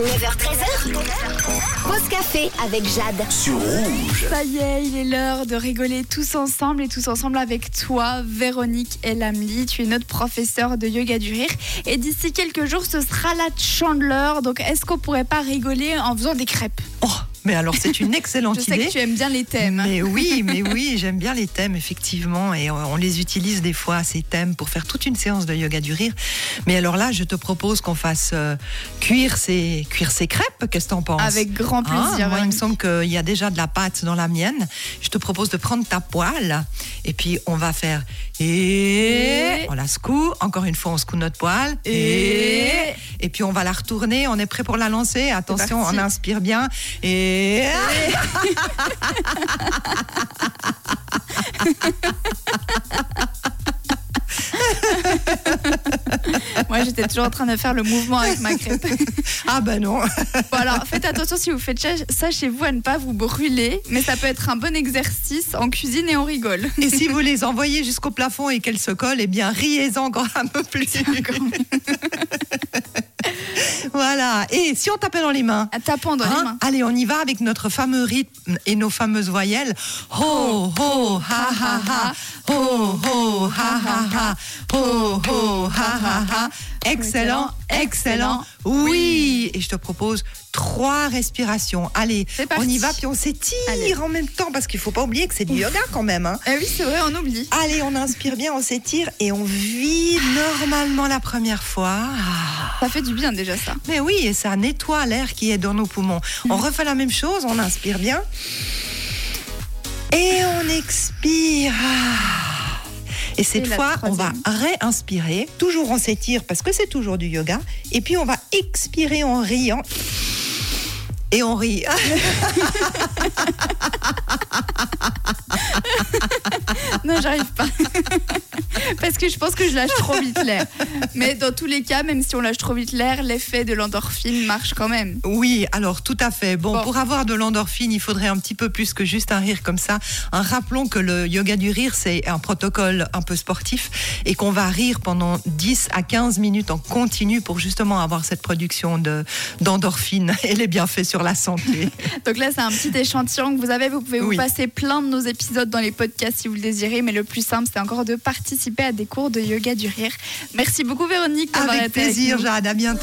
9h13h. Pause café avec Jade. sur rouge. Ça y est, il est l'heure de rigoler tous ensemble et tous ensemble avec toi, Véronique Elamli. Tu es notre professeure de yoga du rire. Et d'ici quelques jours, ce sera la chandeleur. Donc, est-ce qu'on pourrait pas rigoler en faisant des crêpes? Oh, mais alors c'est une excellente Je sais idée. que tu aimes bien les thèmes. Mais oui, mais oui, j'aime bien les thèmes, effectivement, et on les utilise des fois, ces thèmes, pour faire toute une séance de yoga du rire. Mais alors là, je te propose qu'on fasse euh, cuire, ces, cuire ces crêpes, qu'est-ce que t'en penses? Avec grand plaisir. moi, il me semble qu'il y a déjà de la pâte dans la mienne. Je te propose de prendre ta poêle, et puis on va faire... Et... On la secoue, encore une fois, on secoue notre poêle. Et- Et puis on va la retourner, on est prêt pour la lancer. Attention, on inspire bien. Et... Moi, j'étais toujours en train de faire le mouvement avec ma crêpe. Ah ben non. Bon, alors, faites attention si vous faites ça- ça chez vous à ne pas vous brûler. Mais ça peut être un bon exercice en cuisine et on rigole. Et si vous les envoyez jusqu'au plafond et qu'elles se collent, eh bien riez-en encore un peu plus. voilà. Et si on tapait dans les mains À tapant dans les Hein mains. Allez, on y va avec notre fameux rythme et nos fameuses voyelles. Ho, ho, ha, ha, ha. Ho, ho, ha, ha, ha. Ho, ho, ha, ha, ha. Excellent, excellent. Oui. Et je te propose trois respirations. Allez, on y va, puis on s'étire Allez. en même temps, parce qu'il faut pas oublier que c'est du yoga quand même. hein. Eh oui, c'est vrai, on oublie. Allez, on inspire bien, on s'étire et on vide normalement la première fois. Ah. Ça fait du bien déjà ça. Mais oui, et ça nettoie l'air qui est dans nos poumons. On refait la même chose, on inspire bien. Et on expire. Et cette Et fois, on va réinspirer. Toujours on s'étire parce que c'est toujours du yoga. Et puis on va expirer en riant. Et on rit. Non, j'arrive pas. Parce que je pense que je lâche trop vite l'air. Mais dans tous les cas, même si on lâche trop vite l'air, l'effet de l'endorphine marche quand même. Oui, alors tout à fait. Bon, Bon. pour avoir de l'endorphine, il faudrait un petit peu plus que juste un rire comme ça. Un, rappelons que le yoga du rire, c'est un protocole un peu sportif et qu'on va rire pendant 10 à 15 minutes en continu pour justement avoir cette production de d'endorphine et les bienfaits sur la santé. Donc là, c'est un petit échantillon que vous avez. Vous pouvez vous Oui. passer plein de nos épisodes dans les podcasts si vous le désirez. Mais le plus simple, c'est encore de participer à des cours de yoga du rire. Merci beaucoup, Véronique. Avec plaisir. Jade. À bientôt.